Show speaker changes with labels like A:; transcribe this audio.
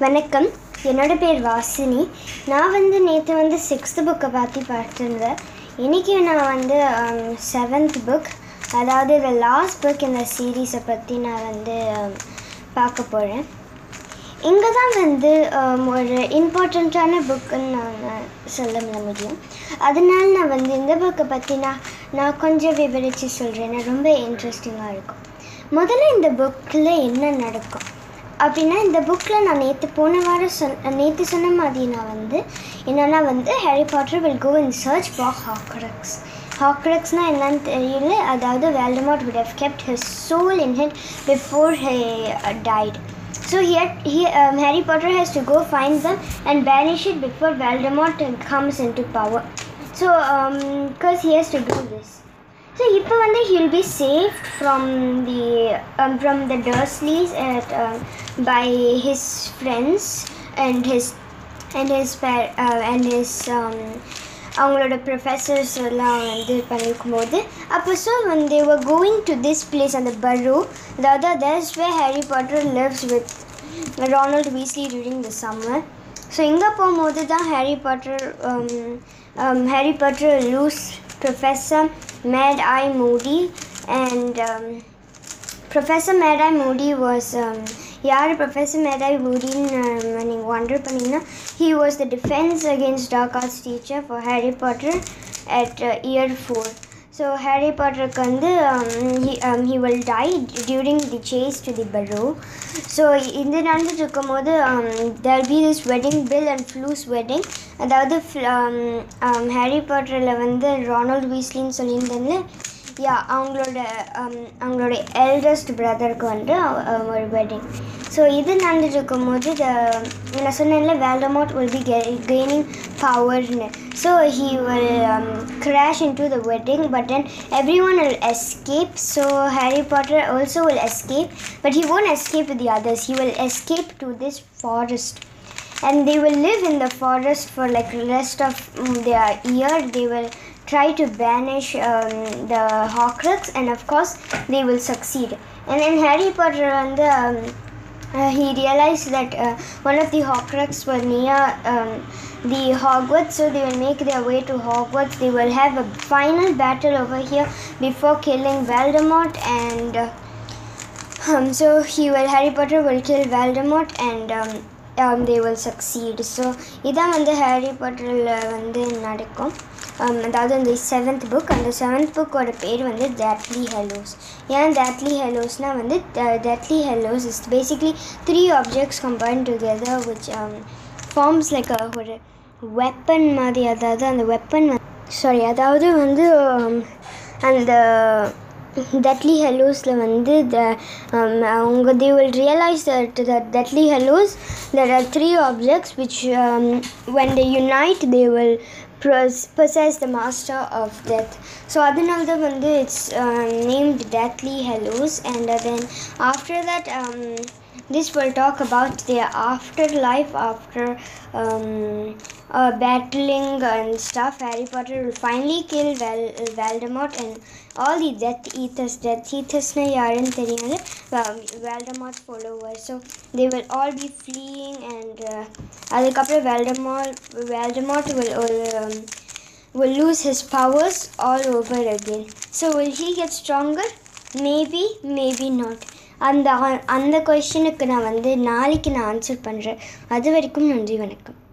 A: வணக்கம். என்னோட பேர் வாசினி. நான் வந்து நேற்று வந்து சிக்ஸ்த்து புக்கை பற்றி பார்த்துருந்தேன். இன்றைக்கி நான் வந்து um, செவன்த் புக் அதாவது இந்த லாஸ்ட் புக் இந்த சீரீஸை பற்றி நான் வந்து um, பார்க்க போகிறேன் இங்கே தான் வந்து um, ஒரு இம்பார்ட்டண்ட்டான புக்குன்னு நான் சொல்ல முடியும். அதனால் நான் வந்து இந்த புக்கை பற்றி நான் நான் கொஞ்சம் விவரித்து சொல்கிறேன் ரொம்ப இன்ட்ரெஸ்டிங்காக இருக்கும். முதல்ல இந்த புக்கில் என்ன நடக்கும்? அப்படின்னா இந்த புக்கில் நான் நேற்று போன வாரம் சொன் நேற்று சொன்ன மாதிரி நான் வந்து என்னென்னா வந்து Harry Potter will go in search for ஹாக்ரக்ஸ் ஹாக்ரக்ஸ்னால் என்னன்னு தெரியல அதாவது வேல்டமாட் would have kept his soul in it before he uh, died so he had, he um, Harry Potter has to go find them and banish it before Voldemort comes into power so because he has to do this so இப்போ வந்து he'll be saved from the um, from the Dursleys at um, by his friends and his and his par- uh, and his um, அவங்களோட professors எல்லாம் வந்து பண்ணியிருக்கும் போது அப்போ so வந்து they were going to this place அந்த burrow அதாவது that's where Harry Potter lives with Ronald Weasley during the summer so இங்கே போகும்போது தான் Harry Potter Harry Potter lose professor Mad Eye Moody and professor Mad Eye மூடி was யார் professor மேடாய் ஐ நீங்கள் wonder பண்ணிங்கன்னா he was the defence against dark arts teacher for Harry Potter at year four so Harry பாட்டருக்கு வந்து he will die during the chase to the Burrow so இது நடந்துட்டு இருக்கும்போது there be this wedding Bill and Fleur's wedding அதாவது Harry பாட்டரில் வந்து Ronald வீஸ்லின்னு சொல்லியிருந்தேன்ல யா அவங்களோட um, அவங்களோட eldest பிரதருக்கு வந்து uh, ஒரு வெட்டிங் ஸோ இது நடந்துட்டு இருக்கும்போது the- நான் சொன்னேன்ல வேல்டமோட் வில் பி கெய்னிங் பவர்னு so he will crash into the wedding but then everyone will escape so harry potter also will escape but he won't escape with the others he will escape to this forest and they will live in the forest for like rest of mm, their year they will try to banish um, the horcrux and of course they will succeed. And then harry potter and um, uh, he realized that uh, one of the horcrux were near um, the hogwarts so they will make their way to hogwarts. They will have a final battle over here before killing voldemort and uh, um, so he will Harry Potter will kill Voldemort and um, they will succeed so இதான் வந்து Harry பாட்டரில் வந்து நடக்கும். Um, அதாவது இந்த seventh book அந்த seventh புக்கோட பேர் வந்து தேட்லி ஹெலோஸ் ஏன் தேட்லி ஹெலோஸ்னால் வந்து Deathly Hallows is basically three objects combine together which forms like ஒரு வெப்பன் மாதிரி. அதாவது அந்த வெப்பன் சாரி அதாவது வந்து um, அந்த deadly hellos வந்து the um, அவங்க they will realize that the deadly hellos there are three objects which um, when they unite they will pos- possess the master of death so அதனால தான் வந்து it's um, named deadly hellos and uh, then after that um, this will talk about their afterlife after um, uh, battling and stuff. Harry Potter will finally kill Val- Voldemort and all the Death Eaters. Death Eaters na yarin தெரியாது um, followers. So they will all be fleeing and uh, அதுக்கப்புறம் Voldemort, Voldemort will, will um, will lose his powers all over again. So will he get stronger? Maybe, maybe not. அந்த அந்த கொஷனுக்கு நான் வந்து நாளைக்கு நான் answer பண்ணுறேன் அது வரைக்கும் நன்றி வணக்கம்